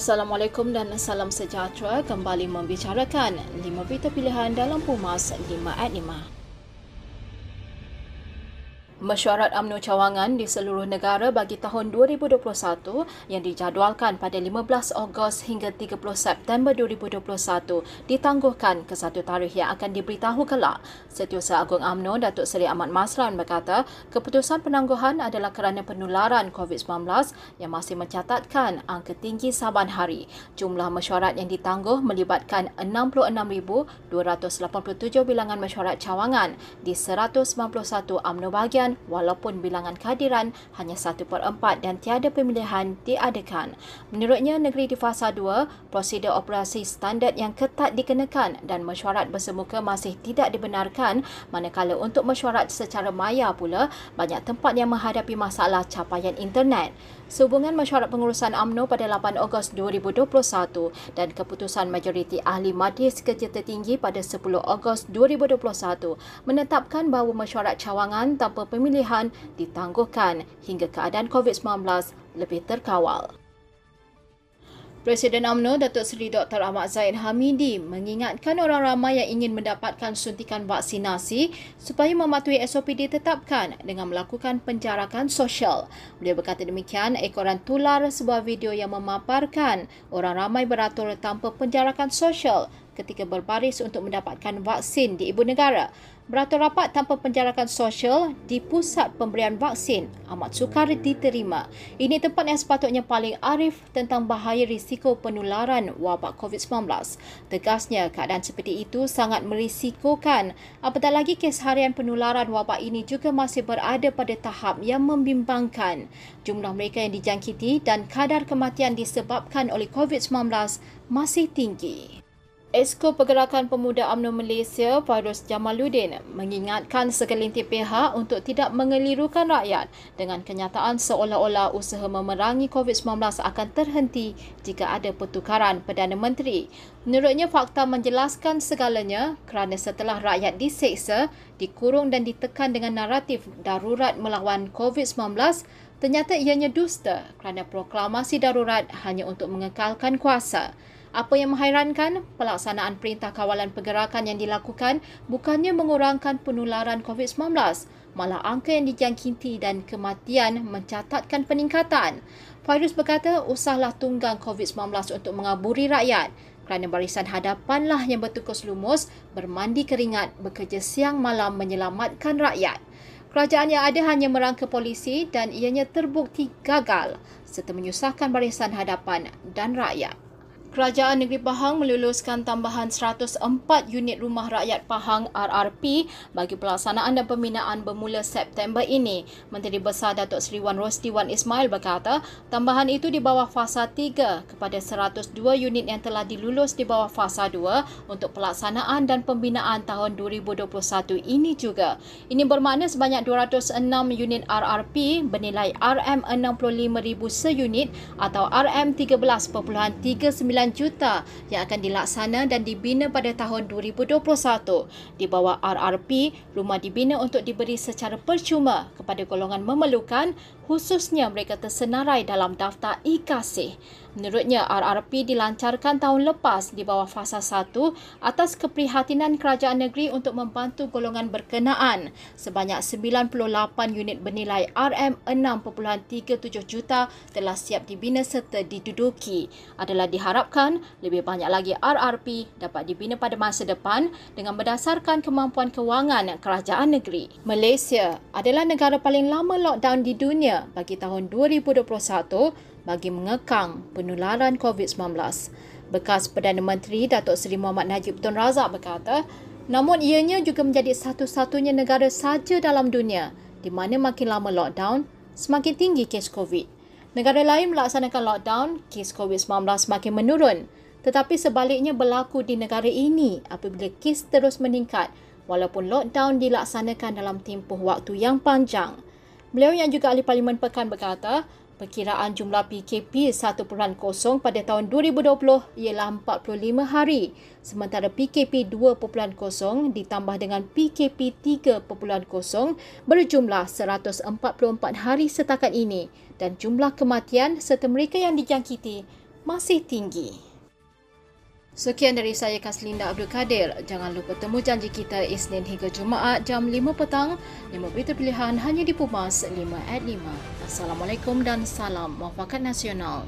Assalamualaikum dan salam sejahtera kembali membicarakan 5 berita pilihan dalam Pumas 5 at 5. Mesyuarat UMNO cawangan di seluruh negara bagi tahun 2021 yang dijadualkan pada 15 Ogos hingga 30 September 2021 ditangguhkan ke satu tarikh yang akan diberitahu kelak. Setiausaha Agung UMNO Datuk Seri Ahmad Masran berkata, keputusan penangguhan adalah kerana penularan COVID-19 yang masih mencatatkan angka tinggi saban hari. Jumlah mesyuarat yang ditangguh melibatkan 66,287 bilangan mesyuarat cawangan di 191 UMNO bahagian walaupun bilangan kehadiran hanya 1 per 4 dan tiada pemilihan diadakan. Menurutnya, negeri di fasa 2, prosedur operasi standard yang ketat dikenakan dan mesyuarat bersemuka masih tidak dibenarkan manakala untuk mesyuarat secara maya pula banyak tempat yang menghadapi masalah capaian internet. Sehubungan mesyuarat pengurusan AMNO pada 8 Ogos 2021 dan keputusan majoriti ahli majlis kerja tertinggi pada 10 Ogos 2021 menetapkan bahawa mesyuarat cawangan tanpa pemilihan ditangguhkan hingga keadaan COVID-19 lebih terkawal. Presiden UMNO Datuk Seri Dr. Ahmad Zaid Hamidi mengingatkan orang ramai yang ingin mendapatkan suntikan vaksinasi supaya mematuhi SOP ditetapkan dengan melakukan penjarakan sosial. Beliau berkata demikian ekoran tular sebuah video yang memaparkan orang ramai beratur tanpa penjarakan sosial ketika berbaris untuk mendapatkan vaksin di ibu negara. Beratur rapat tanpa penjarakan sosial di pusat pemberian vaksin amat sukar diterima. Ini tempat yang sepatutnya paling arif tentang bahaya risiko penularan wabak COVID-19. Tegasnya, keadaan seperti itu sangat merisikokan. Apatah lagi kes harian penularan wabak ini juga masih berada pada tahap yang membimbangkan. Jumlah mereka yang dijangkiti dan kadar kematian disebabkan oleh COVID-19 masih tinggi. Esko Pergerakan Pemuda UMNO Malaysia, Fairuz Jamaluddin, mengingatkan segelintir pihak untuk tidak mengelirukan rakyat dengan kenyataan seolah-olah usaha memerangi COVID-19 akan terhenti jika ada pertukaran Perdana Menteri. Menurutnya, fakta menjelaskan segalanya kerana setelah rakyat diseksa, dikurung dan ditekan dengan naratif darurat melawan COVID-19, ternyata ianya dusta kerana proklamasi darurat hanya untuk mengekalkan kuasa. Apa yang menghairankan, pelaksanaan perintah kawalan pergerakan yang dilakukan bukannya mengurangkan penularan COVID-19, malah angka yang dijangkiti dan kematian mencatatkan peningkatan. Fairuz berkata, usahlah tunggang COVID-19 untuk mengaburi rakyat kerana barisan hadapanlah yang bertukus lumus, bermandi keringat, bekerja siang malam menyelamatkan rakyat. Kerajaan yang ada hanya merangka polisi dan ianya terbukti gagal serta menyusahkan barisan hadapan dan rakyat. Kerajaan Negeri Pahang meluluskan tambahan 104 unit rumah rakyat Pahang RRP bagi pelaksanaan dan pembinaan bermula September ini. Menteri Besar Datuk Seri Wan Rosdi Wan Ismail berkata, tambahan itu di bawah fasa 3 kepada 102 unit yang telah dilulus di bawah fasa 2 untuk pelaksanaan dan pembinaan tahun 2021 ini juga. Ini bermakna sebanyak 206 unit RRP bernilai RM65,000 seunit atau RM13.39 juta yang akan dilaksana dan dibina pada tahun 2021. Di bawah RRP, rumah dibina untuk diberi secara percuma kepada golongan memerlukan khususnya mereka tersenarai dalam daftar e-kasih. Menurutnya, RRP dilancarkan tahun lepas di bawah fasa 1 atas keprihatinan kerajaan negeri untuk membantu golongan berkenaan. Sebanyak 98 unit bernilai RM6.37 juta telah siap dibina serta diduduki. Adalah diharapkan lebih banyak lagi RRP dapat dibina pada masa depan dengan berdasarkan kemampuan kewangan kerajaan negeri. Malaysia adalah negara paling lama lockdown di dunia bagi tahun 2021 bagi mengekang penularan COVID-19. Bekas Perdana Menteri Datuk Seri Muhammad Najib Tun Razak berkata, namun ianya juga menjadi satu-satunya negara saja dalam dunia di mana makin lama lockdown, semakin tinggi kes COVID. Negara lain melaksanakan lockdown, kes COVID-19 semakin menurun. Tetapi sebaliknya berlaku di negara ini apabila kes terus meningkat walaupun lockdown dilaksanakan dalam tempoh waktu yang panjang. Beliau yang juga ahli Parlimen Pekan berkata, Perkiraan jumlah PKP 1.0 pada tahun 2020 ialah 45 hari, sementara PKP 2.0 ditambah dengan PKP 3.0 berjumlah 144 hari setakat ini dan jumlah kematian serta mereka yang dijangkiti masih tinggi. Sekian dari saya Kaslinda Abdul Kadir. Jangan lupa temu janji kita Isnin hingga Jumaat jam 5 petang. 5 berita pilihan hanya di Pumas 5 at 5. Assalamualaikum dan salam muafakat nasional.